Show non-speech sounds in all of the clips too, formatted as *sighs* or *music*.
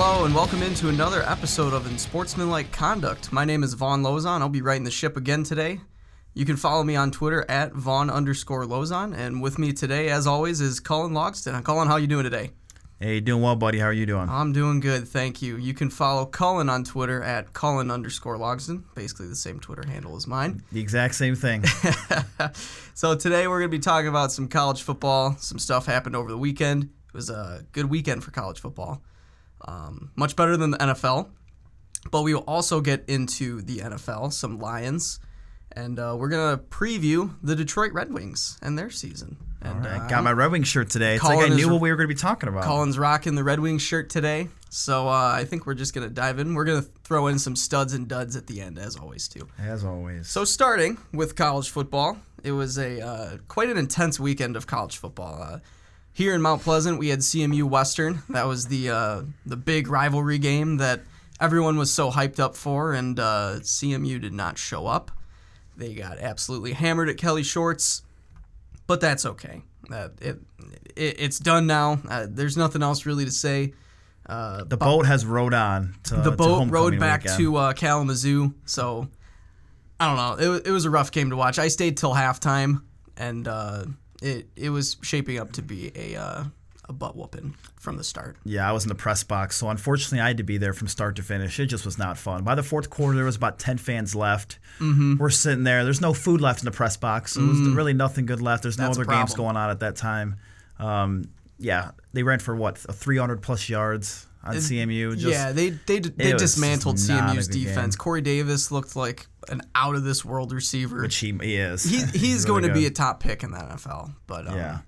Hello and welcome into another episode of In Sportsmanlike Conduct. My name is Vaughn Lozon. I'll be writing the ship again today. You can follow me on Twitter at Vaughn underscore Lozon. And with me today, as always, is Colin Logston. Cullen, how you doing today? Hey, doing well, buddy. How are you doing? I'm doing good, thank you. You can follow Cullen on Twitter at Cullen underscore Logston, basically the same Twitter handle as mine. The exact same thing. *laughs* so today we're going to be talking about some college football. Some stuff happened over the weekend. It was a good weekend for college football. Um, much better than the NFL. But we will also get into the NFL, some Lions, and uh, we're going to preview the Detroit Red Wings and their season. And, right. uh, Got my Red Wing shirt today. It's Colin like I is- knew what we were going to be talking about. Colin's rocking the Red Wings shirt today. So uh, I think we're just going to dive in. We're going to throw in some studs and duds at the end, as always, too. As always. So starting with college football, it was a uh, quite an intense weekend of college football. Here in Mount Pleasant, we had CMU Western. That was the uh, the big rivalry game that everyone was so hyped up for, and uh, CMU did not show up. They got absolutely hammered at Kelly Shorts, but that's okay. Uh, it, it it's done now. Uh, there's nothing else really to say. Uh, the boat has rowed on to the boat rode back weekend. to uh, Kalamazoo. So I don't know. It, it was a rough game to watch. I stayed till halftime, and uh, it it was shaping up to be a uh, a butt whooping from the start. Yeah, I was in the press box, so unfortunately I had to be there from start to finish. It just was not fun. By the fourth quarter, there was about ten fans left. Mm-hmm. We're sitting there. There's no food left in the press box, so there's really nothing good left. There's no Mm. That's other games going on at that time. Um, yeah, they ran for what 300 plus yards on CMU. Just, yeah, they they they dismantled just not a CMU's defense. game. Corey Davis looked like an out of this world receiver. which he, he is. he, *laughs* he's, really going to be a top pick in the NFL. But um, Yeah.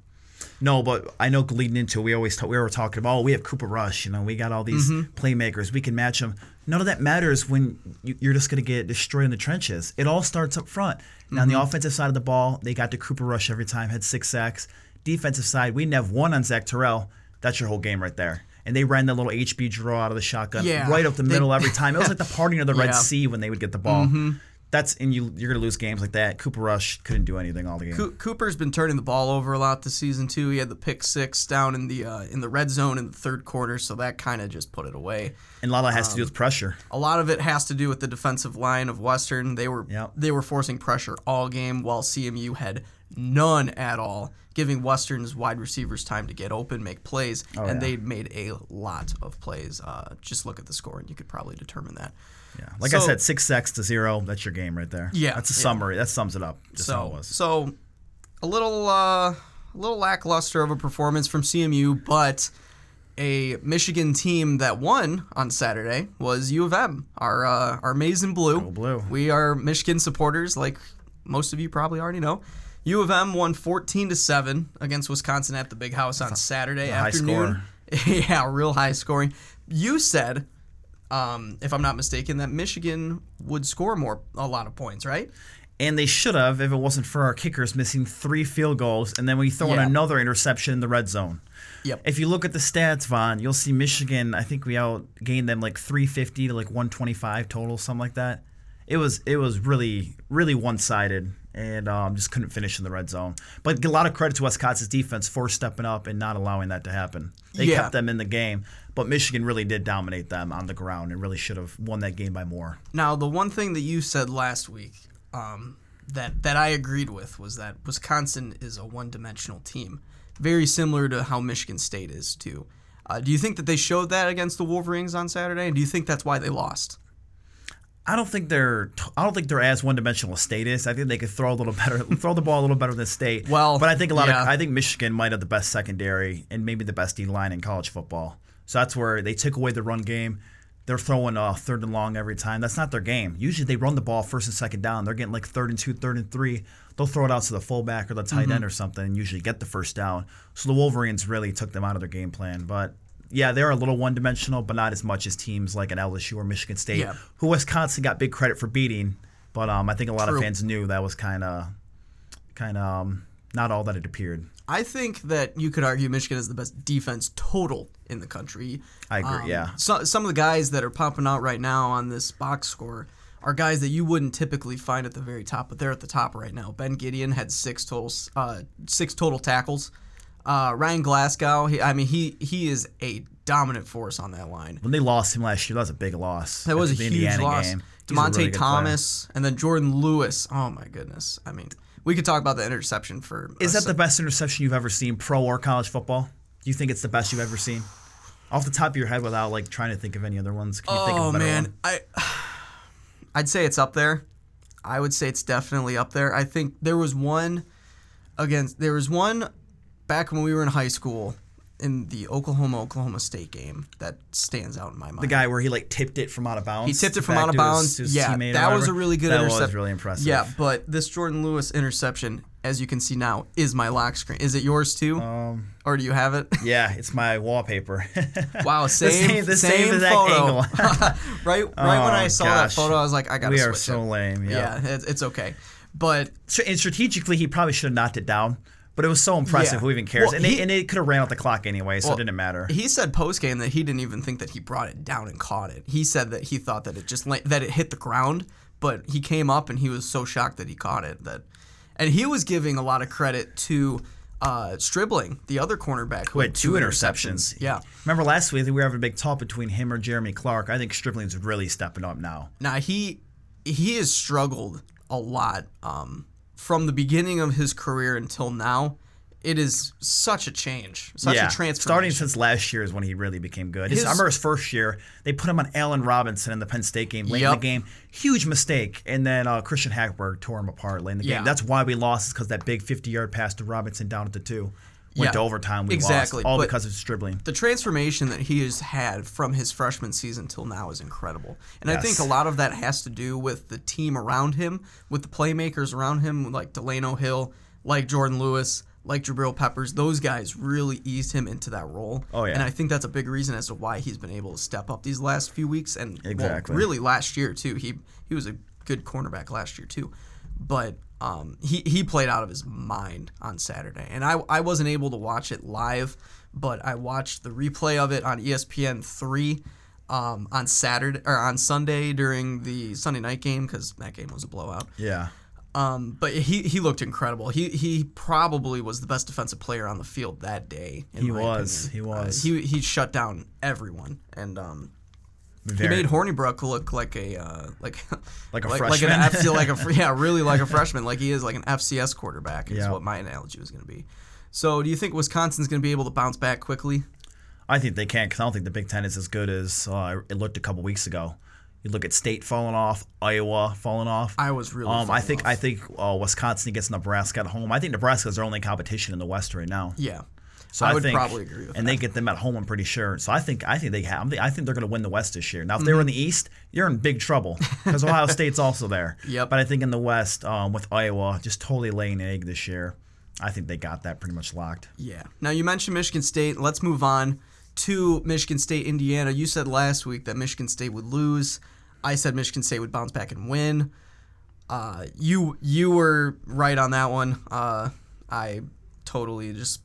No, but I know leading into we always ta- we were talking about oh we have Cooper Rush, you know we got all these Mm-hmm. playmakers, we can match them. None of that matters when you, you're just going to get destroyed in the trenches. It all starts up front. Now on Mm-hmm. the offensive side of the ball, they got to Cooper Rush every time, had six sacks. Defensive side, we didn't have one on Zach Terrell. That's your whole game right there. And they ran that little HB draw out of the shotgun Yeah, right up the they- middle every *laughs* time. It was like the parting of the Yeah. Mm-hmm. Red Sea when they would get the ball. That's and you you're going to lose games like that. Cooper Rush couldn't do anything all the game. Coo- Cooper's been turning the ball over a lot this season too. He had the pick six down in the uh, in the red zone in the third quarter, so that kind of just put it away. and a lot of that has to Um, do with pressure. A lot of it has to do with the defensive line of Western. They were Yep. they were forcing pressure all game, while CMU had none at all, giving Western's wide receivers time to get open, make plays, and Oh, yeah. they made a lot of plays. Uh, just look at the score, and you could probably determine that. Yeah, like I said, six sacks to zero. That's your game right there. Yeah, that's a yeah. summary. That sums it up. It So, was. so a little, uh, a little lackluster of a performance from CMU, but a Michigan team that won on Saturday was U of M, our uh, our maize and blue. Go blue. We are Michigan supporters, like most of you probably already know. U of M won 14 to seven against Wisconsin at the Big House on Saturday afternoon. *laughs* yeah, real high scoring. You said, um, if I'm not mistaken, that Michigan would score more, a lot of points, right? And they should have if it wasn't for our kickers missing three field goals, and then we throw Yeah. in another interception in the red zone. Yep. If you look at the stats, Vaughn, you'll see Michigan. I think we outgained them like 350 to like 125 total, something like that. It was it was really really one sided, and um, just couldn't finish in the red zone. But a lot of credit to Wisconsin's defense for stepping up and not allowing that to happen. They Yeah. kept them in the game, but Michigan really did dominate them on the ground and really should have won that game by more. Now, the one thing that you said last week um, that that I agreed with was that Wisconsin is a one-dimensional team, very similar to how Michigan State is too. Uh, do you think that they showed that against the Wolverines on Saturday, and do you think that's why they lost? I don't think they're. I don't think they're as one dimensional as State is. I think they could throw a little better, *laughs* throw the ball a little better than State. Well, but I think a lot yeah. of. I think Michigan might have the best secondary and maybe the best D line in college football. So that's where they took away the run game. They're throwing uh, third and long every time. That's not their game. Usually they run the ball first and second down. They're getting like third and two, third and three. They'll throw it out to the fullback or the tight Mm-hmm. end or something and usually get the first down. So the Wolverines really took them out of their game plan. But yeah, they're a little one dimensional, but not as much as teams like an LSU or Michigan State, Yeah. who Wisconsin got big credit for beating. But um, I think a lot True. of fans knew that was kind of, kind of um, not all that it appeared. I think that you could argue Michigan is the best defense total in the country. I agree, yeah. So, some of the guys that are popping out right now on this box score are guys that you wouldn't typically find at the very top, but they're at the top right now. Ben Gedeon had six total, uh, six total tackles. Uh, Ryan Glasgow, he, I mean, he he is a dominant force on that line. When they lost him last year, that was a big loss. That was a huge Indiana loss. game. Demonte really. Thomas and then Jourdan Lewis. Oh my goodness. I mean, we could talk about the interception for. Is that the best interception you've ever seen, pro or college football? Do you think it's the best you've ever seen? Off the top of your head, without like trying to think of any other ones, can you think of Oh a better man, one? I. *sighs* I'd say it's up there. I would say it's definitely up there. I think there was one against. There was one back when we were in high school in the Oklahoma Oklahoma State game that stands out in my mind. The guy where he like tipped it from out of bounds. He tipped it from out of to his- bounds. his yeah, that was a really good That interception. That was really impressive. Yeah, but this Jourdan Lewis interception, as you can see now, is my lock screen. Is it yours too, Um, or do you have it? *laughs* yeah, it's my wallpaper. *laughs* Wow, *laughs* same, same- the same, same photo. angle. right, right when I Oh, saw gosh. that photo, I was like, I gotta we are so it. lame. Yeah. Yeah, it's, it's okay, but And strategically, he probably should have knocked it down, but it was so impressive. Yeah. Who even cares? Well, and, he- they, and they could have ran out the clock anyway, so Well, it didn't matter. He said post game that he didn't even think that he brought it down and caught it. He said that he thought that it just la- that it hit the ground, but he came up and he was so shocked that he caught it that, and he was giving a lot of credit to uh, Stribling, the other cornerback who Who had two interceptions. Yeah. Remember last week we were having a big talk between him or Jeremy Clark. I think Stribling's really stepping up now. Now he he has struggled a lot um, from the beginning of his career until now. It is such a change, such yeah, a transformation. starting since last year is when he really became good. His, His- I remember his first year, they put him on Allen Robinson in the Penn State game late in the game. Huge mistake, and then uh, Christian Hackenberg tore him apart late in the Yeah. game. That's why we lost, is because that big 50-yard pass to Robinson down at the two went Yeah, to overtime. We exactly, lost all but- because of dribbling. the transformation that he has had from his freshman season till now is incredible. And I think a lot of that has to do with the team around him, with the playmakers around him, like Delano Hill, like Jourdan Lewis, like Jabrill Peppers. Those guys really eased him into that role. Oh, yeah. And I think that's a big reason as to why he's been able to step up these last few weeks and well, really last year too. He he was a good cornerback last year too. But um, he, he played out of his mind on Saturday. And I, I wasn't able to watch it live, but I watched the replay of it on ESPN 3 um, on Saturday or on Sunday during the Sunday night game because that game was a blowout. Yeah. Um, but he, he looked incredible. He he probably was the best defensive player on the field that day. He was. opinion. He was. Uh, he he shut down everyone, and um, Very, he made Hornibrook look like a uh, like *laughs* Like a like, freshman. an FC, like a *laughs* yeah, really like a freshman, like he is like an FCS quarterback. Is Yeah. what my analogy was going to be. So, do you think Wisconsin's going to be able to bounce back quickly? I think they can because I don't think the Big Ten is as good as uh, it looked a couple weeks ago. You look at State falling off, Iowa falling off. I was really. Um, I think off. I think uh, Wisconsin gets Nebraska at home. I think Nebraska is their only competition in the West right now. yeah. So I I, would think, probably agree with and that. they get them at home. I'm pretty sure. So I think I think they have. I think they're going to win the West this year. Now, if they Mm-hmm. were in the East, you're in big trouble because Ohio *laughs* State's also there. Yep. But I think in the West, um, with Iowa just totally laying an egg this year, I think they got that pretty much locked. Yeah. Now you mentioned Michigan State. Let's move on to Michigan State, Indiana. You said last week that Michigan State would lose. I said Michigan State would bounce back and win. Uh, you you were right on that one. Uh, I totally just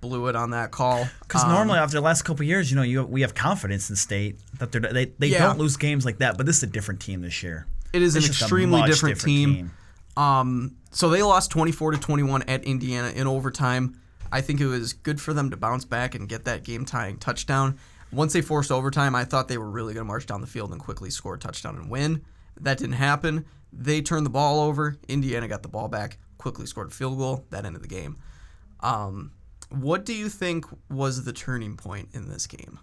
blew it on that call. Because Um, normally after the last couple of years, you know, you we have confidence in state that they're, they they Yeah. don't lose games like that. But this is a different team this year. it is an It's just a extremely much different, team. Um, so they lost 24 to 21 at Indiana in overtime. I think it was good for them to bounce back and get that game tying touchdown. Once they forced overtime, I thought they were really going to march down the field and quickly score a touchdown and win. That didn't happen. They turned the ball over. Indiana got the ball back, quickly scored a field goal. That ended the game. Um, what do you think was the turning point in this game?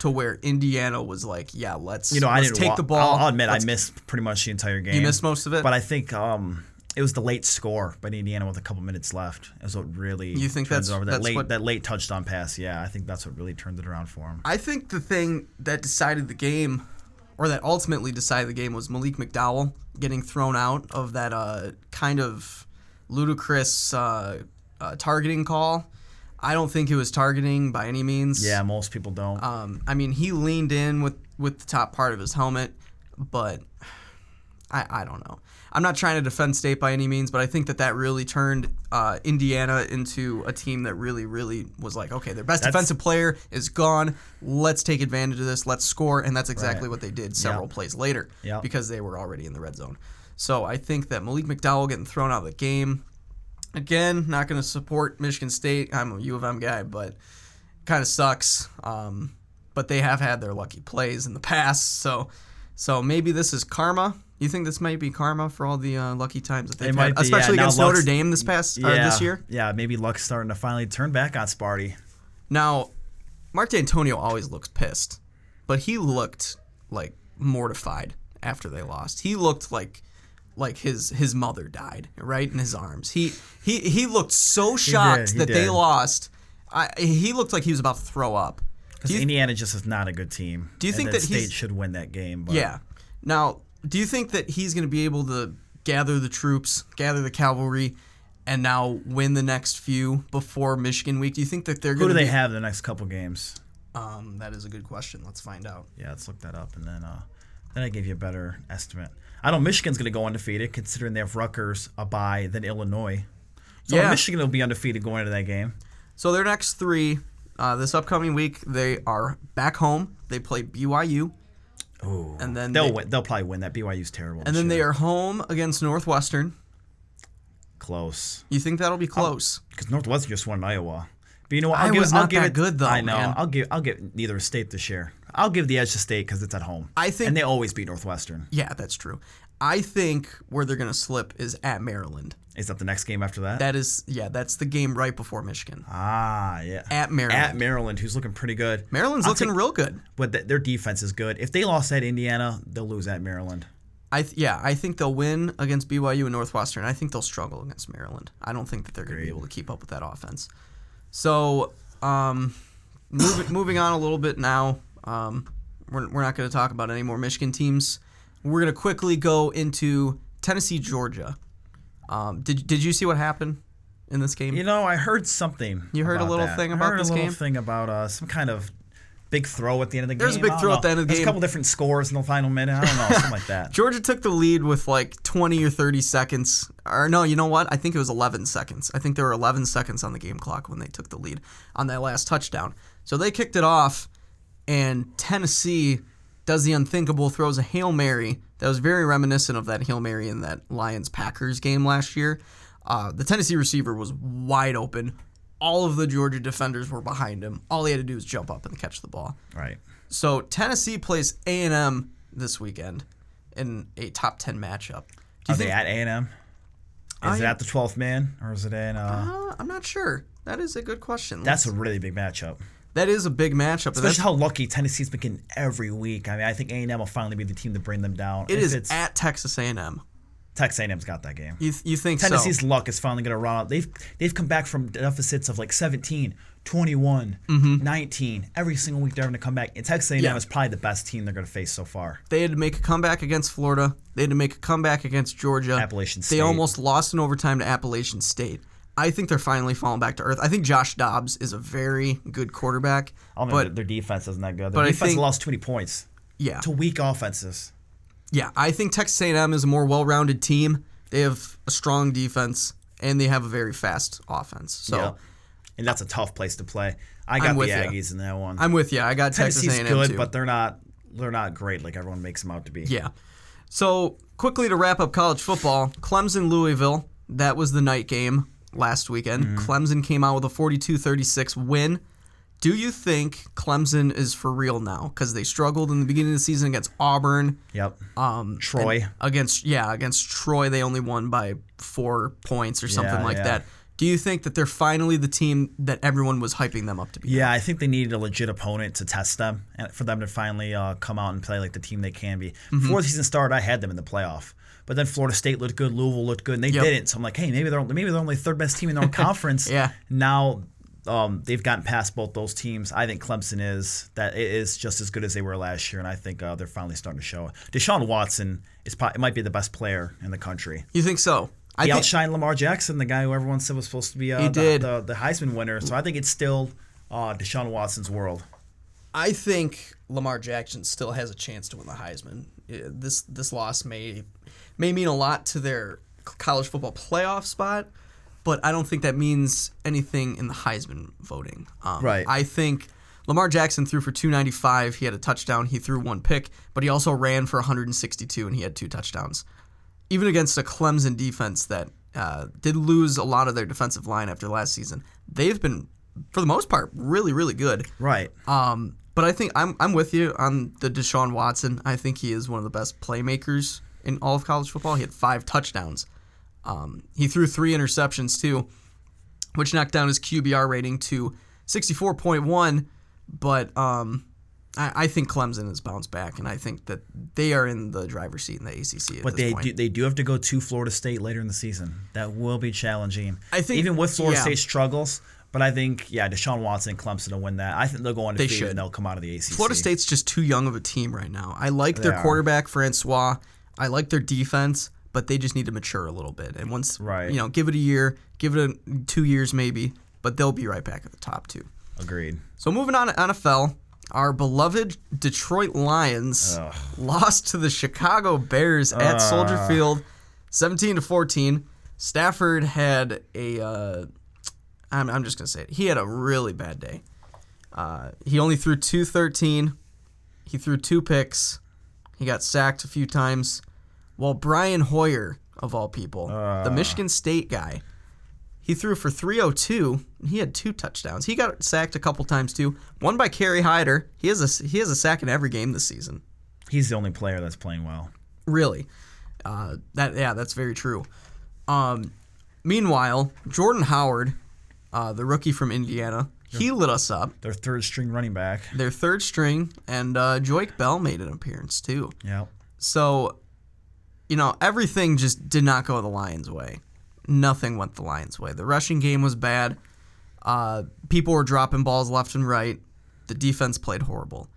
To where Indiana was like, yeah, let's You know, I let's didn't take wa- the ball. I'll, I'll admit let's I missed pretty much the entire game. You missed most of it? but I think um, it was the late score by Indiana with a couple minutes left. Is what really You think that's- it over that that's late what- that late touchdown pass. Yeah, I think that's what really turned it around for him. I think the thing that decided the game, or that ultimately decided the game, was Malik McDowell getting thrown out of that uh, kind of ludicrous uh, uh, targeting call. I don't think it was targeting by any means. Yeah, most people don't. Um, I mean, he leaned in with, with the top part of his helmet, but I, I don't know. I'm not trying to defend State by any means, but I think that that really turned uh, Indiana into a team that really, really was like, okay, their best That's- defensive player is gone. Let's take advantage of this. Let's score. And that's exactly Right. what they did several plays later Yep. because they were already in the red zone. So I think that Malik McDowell getting thrown out of the game, again, not going to support Michigan State. I'm a U of M guy, but kind of sucks. Um, but they have had their lucky plays in the past, so so maybe this is karma. You think this might be karma for all the uh, lucky times that they've might had, be, especially Now against Notre Dame this past Yeah, this year? Yeah, maybe Luck's starting to finally turn back on Sparty. Now, Mark Dantonio always looks pissed, but he looked like mortified after they lost. He looked like like his his mother died right in his arms. He he he looked so shocked he that they lost. I, he looked like he was about to throw up. Because Indiana just is not a good team. Do you think that State should win that game? But Yeah. Now, do you think that he's going to be able to gather the troops, gather the cavalry, and now win the next few before Michigan week? Do you think that they're Who going do they be, have the next couple games? Um, that is a good question. Let's find out. Yeah, let's look that up, and then uh, then I give you a better estimate. I know Michigan's going to go undefeated, considering they have Rutgers a bye, then Illinois. So Yeah. Michigan will be undefeated going into that game. So their next three, uh, this upcoming week, they are back home. They play BYU, Oh, and then they'll they, win. They'll probably win. That BYU's terrible. and then they are home against Northwestern. close You think that'll be close? because Northwestern just won Iowa. But you know what? I'll Iowa's give, I'll not give that it, good, though, I know. man. I'll give. I'll give neither state this year. I'll give the edge to state because it's at home. I think- and they always beat Northwestern. Yeah, that's true. I think where they're going to slip is at Maryland. Is that the next game after that? That is, yeah, that's the game right before Michigan. ah, yeah. At Maryland. At Maryland, who's looking pretty good. Maryland's I'll looking take- real good. But th- their defense is good. If they lost at Indiana, they'll lose at Maryland. I th- yeah, I think they'll win against BYU and Northwestern. I think they'll struggle against Maryland. I don't think that they're going to be able to keep up with that offense. So, um, moving moving on a little bit now. Um, we're, we're not going to talk about any more Michigan teams. We're going to quickly go into Tennessee, Georgia. Um, did did you see what happened in this game? You know, I heard something. You heard a little that. thing I about heard this a little game? thing about uh, some kind of big throw at the end of the There's a game. big I don't throw at the end of the There's game. a couple different scores in the final minute. I don't know, something like that. *laughs* Georgia took the lead with like 20 or 30 seconds. Or no, you know what? I think it was 11 seconds. I think there were 11 seconds on the game clock when they took the lead on that last touchdown. So they kicked it off, and Tennessee does the unthinkable, throws a Hail Mary that was very reminiscent of that Hail Mary in that Lions Packers game last year. Uh, the Tennessee receiver was wide open. All of the Georgia defenders were behind him. All he had to do was jump up and catch the ball. Right. So Tennessee plays A and M this weekend in a top ten matchup. Do you Are think? they at A&M? Is it at the 12th man, or is it in? Uh, Uh, I'm not sure. That is a good question. that's Let's- a really big matchup. That is a big matchup. Especially that's- how lucky Tennessee's been getting every week. I mean, I think A&M will finally be the team to bring them down. it If is it's at Texas A&M. Texas A&M's got that game. You you think Tennessee's so? luck is finally going to run out. They've they've come back from deficits of like 17, 21, 19. Every single week they're going to come back. And Texas A&M Mm-hmm. Yeah. is probably the best team they're going to face so far. They had to make a comeback against Florida. They had to make a comeback against Georgia. Appalachian State. They almost lost in overtime to Appalachian State. I think they're finally falling back to earth. I think Josh Dobbs is a very good quarterback, I don't but know, their defense isn't that good. but Their I defense think- lost too many points yeah, to weak offenses. Yeah, I think Texas A&M is a more well-rounded team. They have a strong defense and they have a very fast offense. So Yeah. And that's a tough place to play. I got the. Aggies in that one. I'm with you. I got Texas Tennessee's A&M good, too. but they're not they're not great like everyone makes them out to be. yeah. So quickly to wrap up college football, Clemson Louisville. That was the night game last weekend. Mm-hmm. Clemson came out with a 42-36 win. Do you think Clemson is for real now? Because they struggled in the beginning of the season against Auburn. Yep. Um, Troy. against yeah against Troy they only won by four points or something Yeah, like yeah. that. Do you think that they're finally the team that everyone was hyping them up to be? Yeah, I think they needed a legit opponent to test them and for them to finally uh, come out and play like the team they can be. Mm-hmm. Before the season started, I had them in the playoff. But then Florida State looked good, Louisville looked good, and they Yep. didn't. So I'm like, hey, maybe they're maybe they're only third best team in their own *laughs* conference. Yeah. Now um, they've gotten past both those teams. I think Clemson is that it is just as good as they were last year, and I think uh, they're finally starting to show it. Deshaun Watson is pro- it might be the best player in the country. You think so? I He think outshined Lamar Jackson, the guy who everyone said was supposed to be uh, He the. The, the Heisman winner. So I think it's still uh, Deshaun Watson's world. I think Lamar Jackson still has a chance to win the Heisman. This this loss may may mean a lot to their college football playoff spot, but I don't think that means anything in the Heisman voting. Um, Right. I think Lamar Jackson threw for 295. He had a touchdown. He threw one pick, but he also ran for 162 and he had two touchdowns. Even against a Clemson defense that uh, did lose a lot of their defensive line after last season, they've been for the most part, really, really good. Right. Um, but I think I'm I'm with you on the Deshaun Watson. I think he is one of the best playmakers in all of college football. He had five touchdowns. Um, he threw three interceptions too, which knocked down his QBR rating to 64.1. But um, I, I think Clemson has bounced back, and I think that they are in the driver's seat in the ACC. At But they point. do, they do have to go to Florida State later in the season. That will be challenging. I think- even with Florida yeah. State struggles, but I think yeah, Deshaun Watson and Clemson will win that. I think they'll go undefeated should. and they'll come out of the ACC. Florida State's just too young of a team right now. I like their quarterback Francois. I like their defense, but they just need to mature a little bit. And once Right. you know, give it a year, give it a, two years maybe, but they'll be right back at the top too. Agreed. So moving on to NFL, our beloved Detroit Lions Ugh. lost to the Chicago Bears at Soldier Field, 17 to 14. Stafford had a, uh, I'm, I'm just gonna say it. He had a really bad day. Uh, he only threw 213. He threw two picks. He got sacked a few times. While Brian Hoyer, of all people, the Michigan State guy, he threw for 302. and He had two touchdowns. He got sacked a couple times too. One by Kerry Hyder. He has a he has a sack in every game this season. He's the only player that's playing well. Really, uh, that yeah, that's very true. Um, meanwhile, Jordan Howard, uh, the rookie from Indiana, he lit us up. Their third string running back. Their third string, and uh, Joique Bell made an appearance too. Yep. So, you know, everything just did not go the Lions' way. Nothing went the Lions' way. The rushing game was bad. Uh, people were dropping balls left and right. The defense played horrible.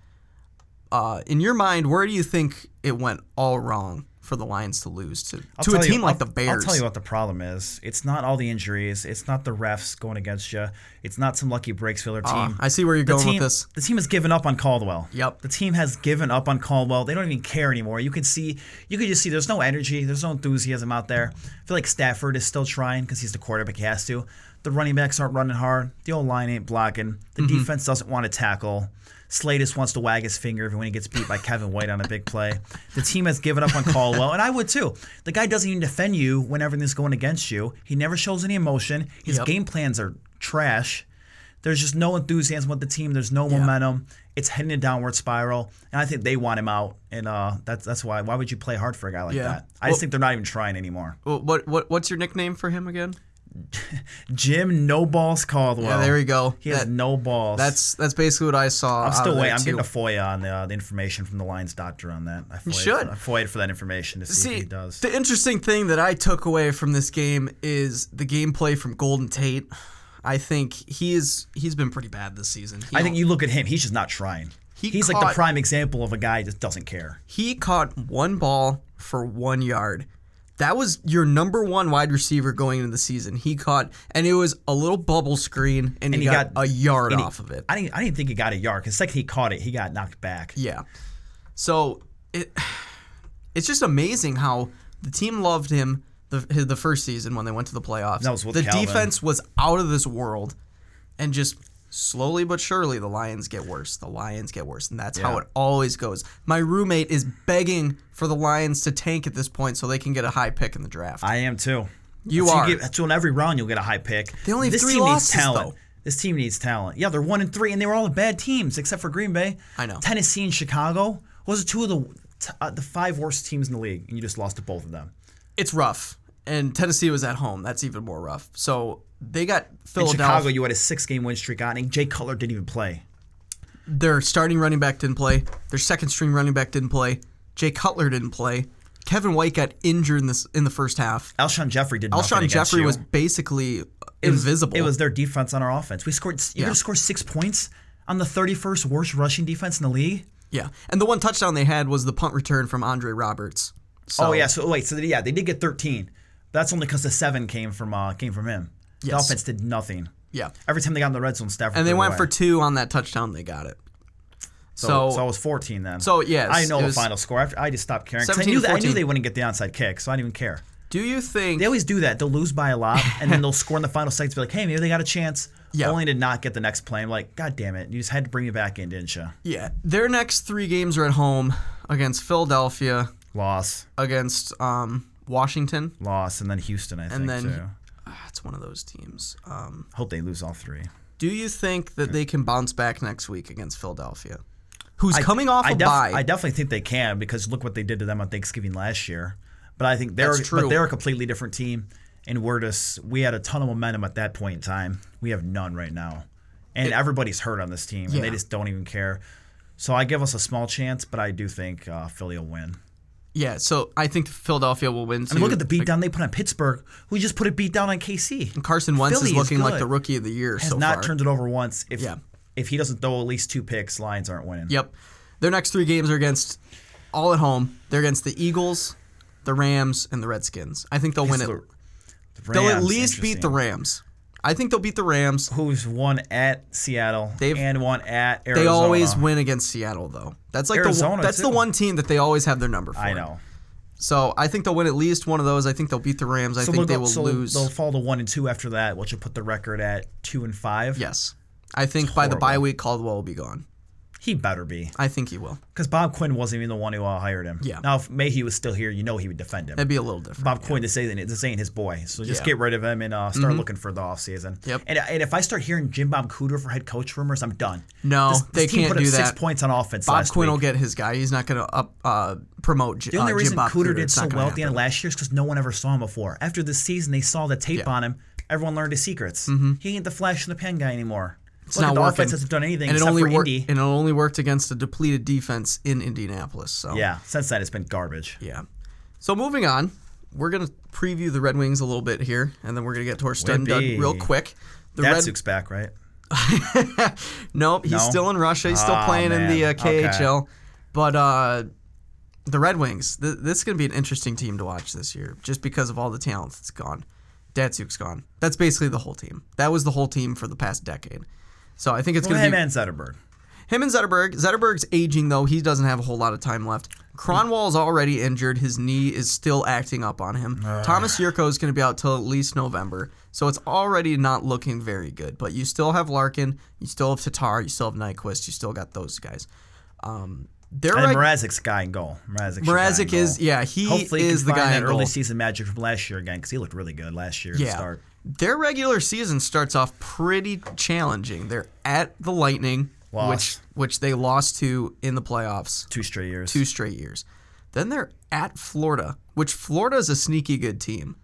Uh, in your mind, where do you think it went all wrong for the Lions to lose to, I'll to a tell you- team like I'll- the Bears? I'll tell you what the problem is. It's not all the injuries. It's not the refs going against you. It's not some lucky breaks filler Uh, team. I see where you're the going team, with this. The team has given up on Caldwell. Yep. The team has given up on Caldwell. They don't even care anymore. You can see, you can just see there's no energy, there's no enthusiasm out there. I feel like Stafford is still trying because he's the quarterback. He has to. The running backs aren't running hard. The old line ain't blocking. The Mm-hmm. defense doesn't want to tackle. Slay just wants to wag his finger when he gets beat by Kevin White on a big play. The team has given up on Caldwell, and I would too. The guy doesn't even defend you when everything's going against you. He never shows any emotion. His Yep. game plans are trash. There's just no enthusiasm with the team. There's no momentum. It's heading a downward spiral, and I think they want him out. And uh, that's that's why. Why would you play hard for a guy like Yeah. that? I Well- just think they're not even trying anymore. Well, what what what's your nickname for him again? Jim No Balls Caldwell. Yeah, there we go. He has no balls. That's that's basically what I saw. I'm still waiting. I'm getting a. FOIA on the, uh, the information from the Lions doctor on that. I FOIA'd should. For, I FOIA'd for that information to see, See, if he does. the interesting thing that I took away from this game is the gameplay from Golden Tate. I think he is he's been pretty bad this season. He I think you look at him. He's just not trying. He he's like the prime example of a guy that doesn't care. he caught one ball for one yard. That was your number one wide receiver going into the season. He caught, and it was a little bubble screen, and, he, he got, got- a yard and he- off of it. I didn't. I didn't think he got a yard because the second he caught it, he got knocked back. Yeah. So it *sighs* it's just amazing how the team loved him the the first season when they went to the playoffs. That was with the Calvin. defense was out of this world, and just slowly but surely the Lions get worse. The Lions get worse, and that's how it always goes. My roommate is begging for the Lions to tank at this point so they can get a high pick in the draft. I am too. You so are. get, so in every round you'll get a high pick. They only this three team losses, needs talent. though. This team needs talent. Yeah, they're one and three, and they were all bad teams except for Green Bay. I know. Tennessee and Chicago was two of the t- uh, the five worst teams in the league, and you just lost to both of them. it's rough, and Tennessee was at home. That's even more rough. So they got In Chicago, you had a six game win streak on, and Jay Cutler didn't even play. Their starting running back didn't play. Their second string running back didn't play. Jay Cutler didn't play. Kevin White got injured in this in the first half. Alshon Jeffery did Alshon Jeffery you. was basically It was- invisible. It was their defense on our offense. We scored. You're Yeah. gonna score six points on the 31st worst rushing defense in the league. yeah, and the one touchdown they had was the punt return from Andre Roberts. So, Oh yeah. So wait. So yeah, they did get 13. That's only because the seven came from uh, came from him. The offense did nothing. yeah, Every time they got in the red zone, Stafford. and they went away. for two on that touchdown. They got it. So, So, so, it was 14 then. so, yes, I know the final score. After, I just stopped caring. 'cause I knew that I knew they wouldn't get the onside kick, so I didn't even care. do you think? They always do that. They'll lose by a lot, *laughs* and then they'll score in the final seconds. Be like, hey, maybe they got a chance. Yeah. Only to not get the next play. I'm like, God damn it! You just had to bring me back in, didn't you? yeah, their next three games are at home against Philadelphia, Loss, against um, Washington. loss, and then Houston. I think And then- too. Ah, It's one of those teams. Um, Hope they lose all three. Do you think that they can bounce back next week against Philadelphia? Who's I- coming off I a def- bye? I definitely think they can because look what they did to them on Thanksgiving last year. But I think they're true. but they're a completely different team. And we're just we had a ton of momentum at that point in time. We have none right now, and everybody's hurt on this team, and they just don't even care. So I give us a small chance, but I do think uh, Philly will win. Yeah, so I think Philadelphia will win. I mean, look at the beatdown they put on Pittsburgh, who just put a beatdown on KC. Carson Wentz Philly is is looking like the rookie of the year Has so not far. turned it over once. If Yeah. if he doesn't throw at least two picks, Lions aren't winning. Yep. Their next three games are against all at home. They're against the Eagles, the Rams, and the Redskins. I think they'll win it. The- the They'll at least beat the. Rams. I think they'll beat the Rams. Who's won at Seattle They've- and one at Arizona. They always win against Seattle though. That's like the Arizona, one, that's the one team that they always have their number for. I know. So I think they'll win at least one of those. I think they'll beat the Rams. I So think they will so lose. They'll fall to one and two after that, which will put the record at two and five. Yes. I think by the bye week Caldwell will be gone. He better be. I think he will. Because Bob Quinn wasn't even the one who uh, hired him. Yeah. Now, if Mayhew was still here, you know he would defend him. That'd be a little different. Bob Quinn, this ain't, this ain't his boy. So just Yeah. get rid of him and uh, start looking for the offseason. Yep. And, and if I start hearing Jim Bob Cooter for head coach rumors, I'm done. No, This, they team can't put up do six that. points on offense Bob Quinn week. will get his guy. He's not going to up uh, promote. J- The only uh, reason Jim Bob Cooter Cooter. did so well at the end of last year is because no one ever saw him before. After this season, they saw the tape Yeah. on him. Everyone learned his secrets. He ain't the flash in the pan guy anymore. It's Look not the working. offense hasn't done anything and it only worked. Indy. And it only worked against a depleted defense in Indianapolis. So Yeah, since then it's been garbage. yeah. So moving on, we're gonna preview the Red Wings a little bit here, and then we're gonna get to our stud dud real quick. The That Red back, right? *laughs* Nope, he's No? still in Russia. He's still Aw, playing in the uh, man. Okay. KHL. But uh, the Red Wings, th- this is going to be an interesting team to watch this year just because of all the talent that's gone. Datsyuk's gone. That's basically the whole team. That was the whole team for the past decade. So I think it's Well, going to be him and Zetterberg. him and Zetterberg. Zetterberg's aging though; he doesn't have a whole lot of time left. Kronwall's already injured; his knee is still acting up on him. Tomas Jurco is going to be out till at least November, so it's already not looking very good. But you still have Larkin, you still have Tatar, you still have Nyquist, you still got those guys. Um, they're And reg- Mrazek's guy in goal. Mrazek, Mrazek is goal. yeah he Hopefully, is can the find guy that in early goal. season magic from last year again because he looked really good last year Yeah. Their regular season starts off pretty challenging. They're at the Lightning, which which they lost to in the playoffs. Two straight years. two straight years. Then they're at Florida, which Florida is a sneaky good team.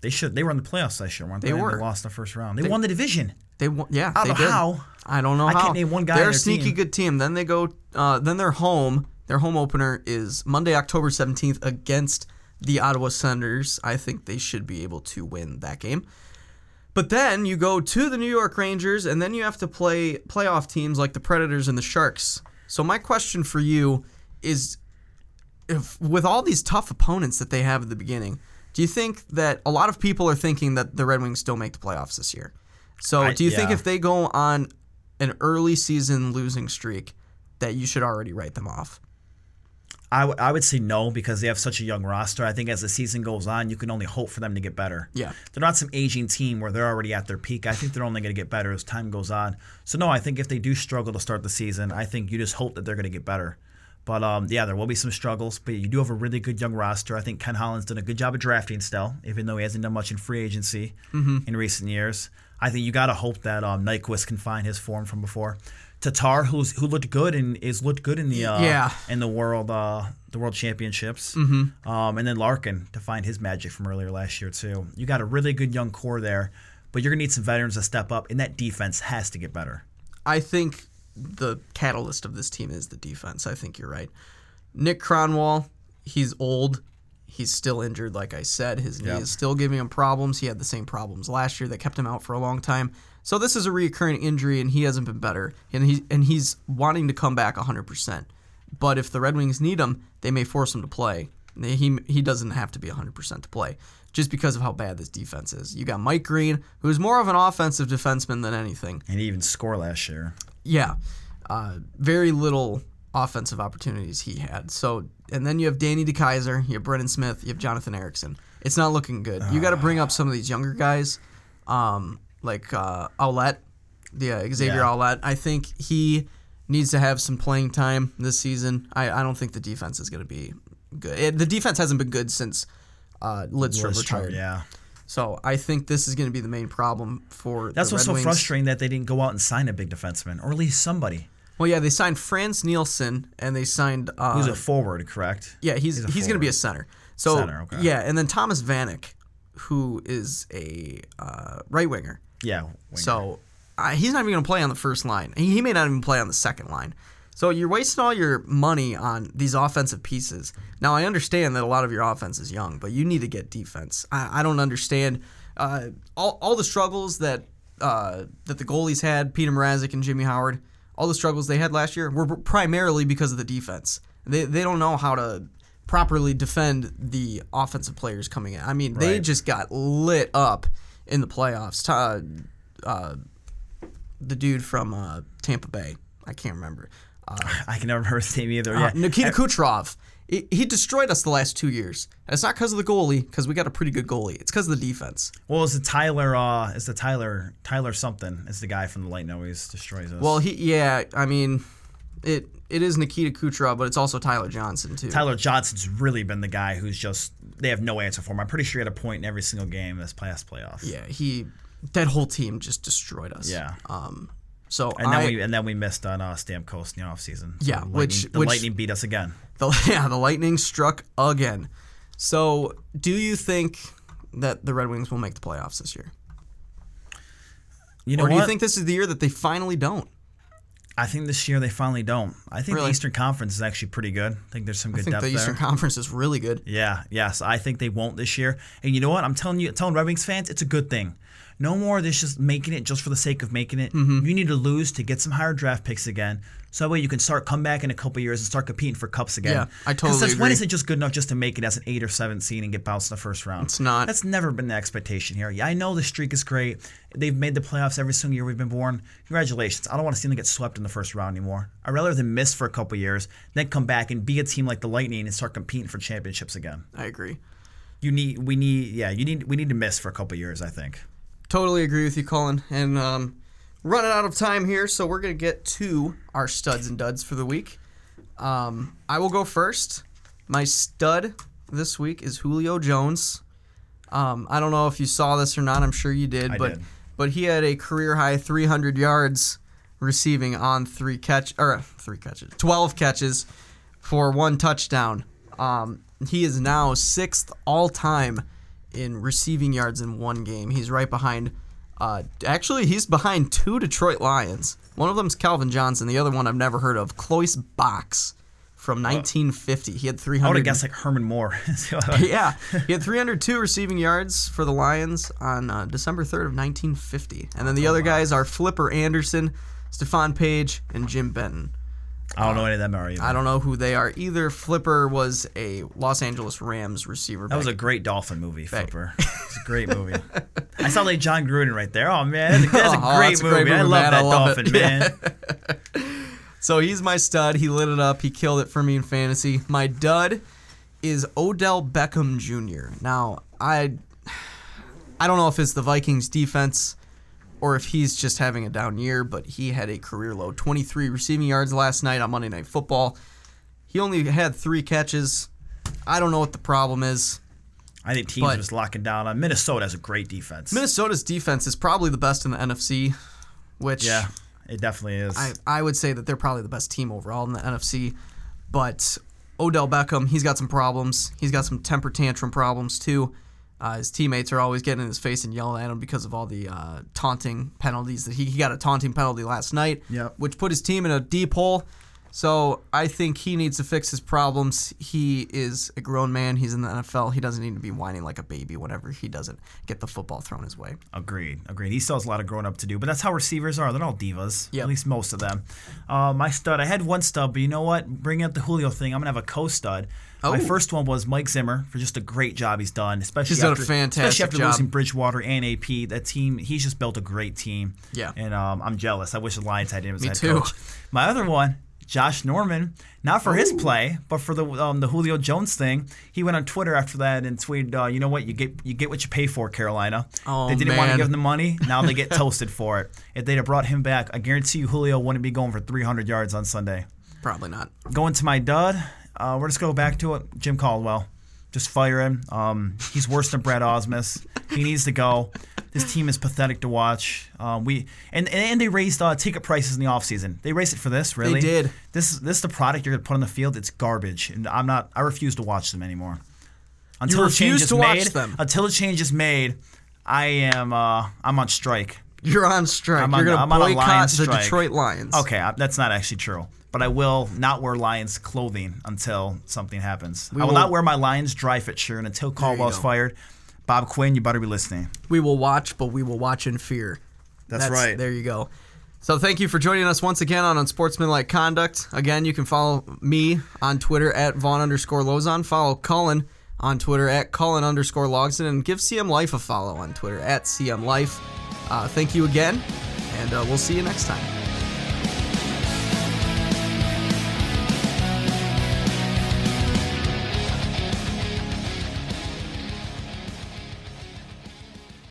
They should. They were in the playoffs last year, weren't they? They were. They lost the first round. They, won the division. They won, yeah, I they don't know did. how. I don't know I how. can't name one guy They're a their sneaky team. good team. Then they go. Uh, then they're home. Their home opener is Monday, October seventeenth against the Ottawa Senators. I think they should be able to win that game. But then you go to the New York Rangers, and then you have to play playoff teams like the Predators and the Sharks. So my question for you is, if with all these tough opponents that they have at the beginning, do you think that a lot of people are thinking that the Red Wings still make the playoffs this year? So I- do you think if they go on an early season losing streak, that you should already write them off? I, w- I would say no because they have such a young roster. I think as the season goes on, you can only hope for them to get better. Yeah. They're not some aging team where they're already at their peak. I think they're only going to get better as time goes on. So, no, I think if they do struggle to start the season, I think you just hope that they're going to get better. But um, yeah, there will be some struggles, but you do have a really good young roster. I think Ken Holland's done a good job of drafting still, even though he hasn't done much in free agency in recent years. I think you got to hope that um, Nyquist can find his form from before. Tatar, who's who looked good and is looked good in the uh, Yeah. in the world uh, the world championships, mm-hmm. um, and then Larkin to find his magic from earlier last year too. You got a really good young core there, but you're gonna need some veterans to step up, and that defense has to get better. I think the catalyst of this team is the defense. I think you're right. Nick Kronwall, he's old. He's still injured, like I said. His knee Yep. is still giving him problems. He had the same problems last year that kept him out for a long time. So this is a recurring injury, and he hasn't been better. And he and he's wanting to come back 100%. But if the Red Wings need him, they may force him to play. He he doesn't have to be 100% to play, just because of how bad this defense is. You got Mike Green, who's more of an offensive defenseman than anything. And he even score last year. Yeah, uh, very little offensive opportunities he had. So, and then you have Danny DeKeyser, you have Brendan Smith, you have Jonathan Ericsson. It's not looking good. You got to bring up some of these younger guys, um, like uh, Ouellet, the uh, Xavier Yeah. Ouellet. I think he needs to have some playing time this season. I, I don't think the defense is going to be good. It, the defense hasn't been good since uh, Lidstrom Lidstrom, retired. yeah. So I think this is going to be the main problem for That's the what's Red so Wings. frustrating that they didn't go out and sign a big defenseman or at least somebody Well, yeah, they signed Frans Nielsen and they signed. Uh, who's a forward, correct? yeah, he's he's he's, going to be a center. So Center, okay. yeah, and then Thomas Vanek, who is a uh, right winger. Yeah. winger. So uh, he's not even going to play on the first line. He, he may not even play on the second line. So you're wasting all your money on these offensive pieces. Now I understand that a lot of your offense is young, but you need to get defense. I, I don't understand uh, all, all the struggles that uh, that the goalies had, Peter Mrazek and Jimmy Howard. All the struggles they had last year were primarily because of the defense. They they don't know how to properly defend the offensive players coming in. I mean, they just got lit up in the playoffs. Ta- uh, the dude from uh, Tampa Bay. I can't remember. Uh, I can never remember his name either. uh, yeah. Nikita Kucherov. He, he destroyed us the last two years. And it's not because of the goalie, because we got a pretty good goalie. It's because of the defense. Well, is the Tyler? Uh, is the Tyler? Tyler something? Is the guy from the Lightning always destroys us? Well, he yeah. I mean, it it is Nikita Kucherov, but it's also Tyler Johnson too. Tyler Johnson's really been the guy who's just they have no answer for him. I'm pretty sure he had a point in every single game this past playoff. Yeah, he that whole team just destroyed us. Yeah. Um. So And then I, we and then we missed on uh, Stamkos in the offseason. So Yeah, the which- the which- Lightning beat us again. The, *laughs* yeah, the Lightning struck again. So, do you think that the Red Wings will make the playoffs this year? You know or do what? you think this is the year that they finally don't? I think this year they finally don't. I think Really? the Eastern Conference is actually pretty good. I think there's some good I think depth the Eastern there. Conference is really good. Yeah, yes, I think they won't this year. And you know what? I'm telling you, telling Red Wings fans, it's a good thing. No more of this just making it just for the sake of making it. Mm-hmm. You need to lose to get some higher draft picks again, so that way you can start come back in a couple years and start competing for cups again. Yeah, I totally since when agree. is it just good enough just to make it as an eight or seven seed and get bounced in the first round? It's not. That's never been the expectation here. Yeah, I know the streak is great. They've made the playoffs every single year we've been born. Congratulations. I don't want to see them get swept in the first round anymore. I'd rather them miss for a couple years, then come back and be a team like the Lightning and start competing for championships again. I agree. You need, we need, yeah, you need, we need to miss for a couple years. I think. Totally agree with you, Colin. And um, running out of time here, so we're gonna get to our studs and duds for the week. Um, I will go first. My stud this week is Julio Jones. Um, I don't know if you saw this or not. I'm sure you did, I but did. but he had a career high 300 yards receiving on three catch or three catches, 12 catches for one touchdown. Um, he is now sixth all time in receiving yards in one game. He's right behind. Uh, actually, he's behind two Detroit Lions. One of them's Calvin Johnson. The other one I've never heard of, Cloyce Box from 1950. He had 300. I would have guessed like Herman Moore. *laughs* *laughs* yeah, he had 302 receiving yards for the Lions on uh, December 3rd of 1950. And then the other guys are Flipper Anderson, Stephone Paige, and Jim Benton. I don't know any of them are either. I don't know who they are either. Flipper was a Los Angeles Rams receiver. That was a great dolphin movie, Flipper. *laughs* It's a great movie. I saw like Jon Gruden right there. Oh man, that's a, that's a, *laughs* Oh, great, that's a movie. great I love man. that I love dolphin, it. man. *laughs* So he's my stud. He lit it up. He killed it for me in fantasy. My dud is Odell Beckham Jr. Now, I I don't know if it's the Vikings defense or if he's just having a down year, but he had a career low 23 receiving yards last night on Monday Night Football. He only had 3 catches. I don't know what the problem is. I think teams But- just locking down on Minnesota has a great defense. Minnesota's defense is probably the best in the NFC, which yeah, it definitely is. I, I would say that they're probably the best team overall in the NFC. But Odell Beckham, he's got some problems. He's got some temper tantrum problems too. Uh, his teammates are always getting in his face and yelling at him because of all the uh, taunting penalties that he, he got a taunting penalty last night, Yep. which put his team in a deep hole. So I think he needs to fix his problems. He is a grown man. He's in the NFL. He doesn't need to be whining like a baby whenever he doesn't get the football thrown his way. Agreed. Agreed. He still has a lot of growing up to do, but that's how receivers are. They're all divas. Yep. At least most of them. Uh, my stud. I had one stud, but you know what? Bringing up the Julio thing, I'm gonna have a co-stud. Oh. My first one was Mike Zimmer for just a great job he's done, especially He's done a after, fantastic especially after job. losing Bridgewater and AP. That team, he's just built a great team. Yeah. and um, I'm jealous. I wish the Lions had him as Me head too. coach. My other one. Josh Norman, not for his play, but for the um, the Julio Jones thing. He went on Twitter after that and tweeted, uh, "You know what? You get you get what you pay for, Carolina. Oh, they didn't want to give him the money. Now they get *laughs* toasted for it. If they'd have brought him back, I guarantee you Julio wouldn't be going for 300 yards on Sunday. Probably not. Going to my dud, uh, we're just go back to it. Jim Caldwell. Just fire him. Um, he's worse than Brad Ausmus. He needs to go. This team is pathetic to watch. Um, we and and they raised uh, ticket prices in the offseason. They raised it for this, really. They did. This this is the product you're gonna put on the field. It's garbage, and I'm not. I refuse to watch them anymore. Until a change refuse is to watch made, them? Until a change is made, I am. Uh, I'm on strike. You're on strike. I'm You're on- going I'm to boycott Lions the. Detroit Lions. Okay, that's not actually true. But I will not wear Lions clothing until something happens. I will, will- not wear my Lions dry fit shirt until Caldwell's fired. Bob Quinn, you better be listening. We will watch, but we will watch in fear. That's right. There you go. So thank you for joining us once again on Unsportsmanlike Conduct. Again, you can follow me on Twitter at Vaughn underscore Lozon. Follow Cullen on Twitter at Cullen underscore Logston. And give CM Life a follow on Twitter at CM Life. Uh, thank you again, and uh, we'll see you next time.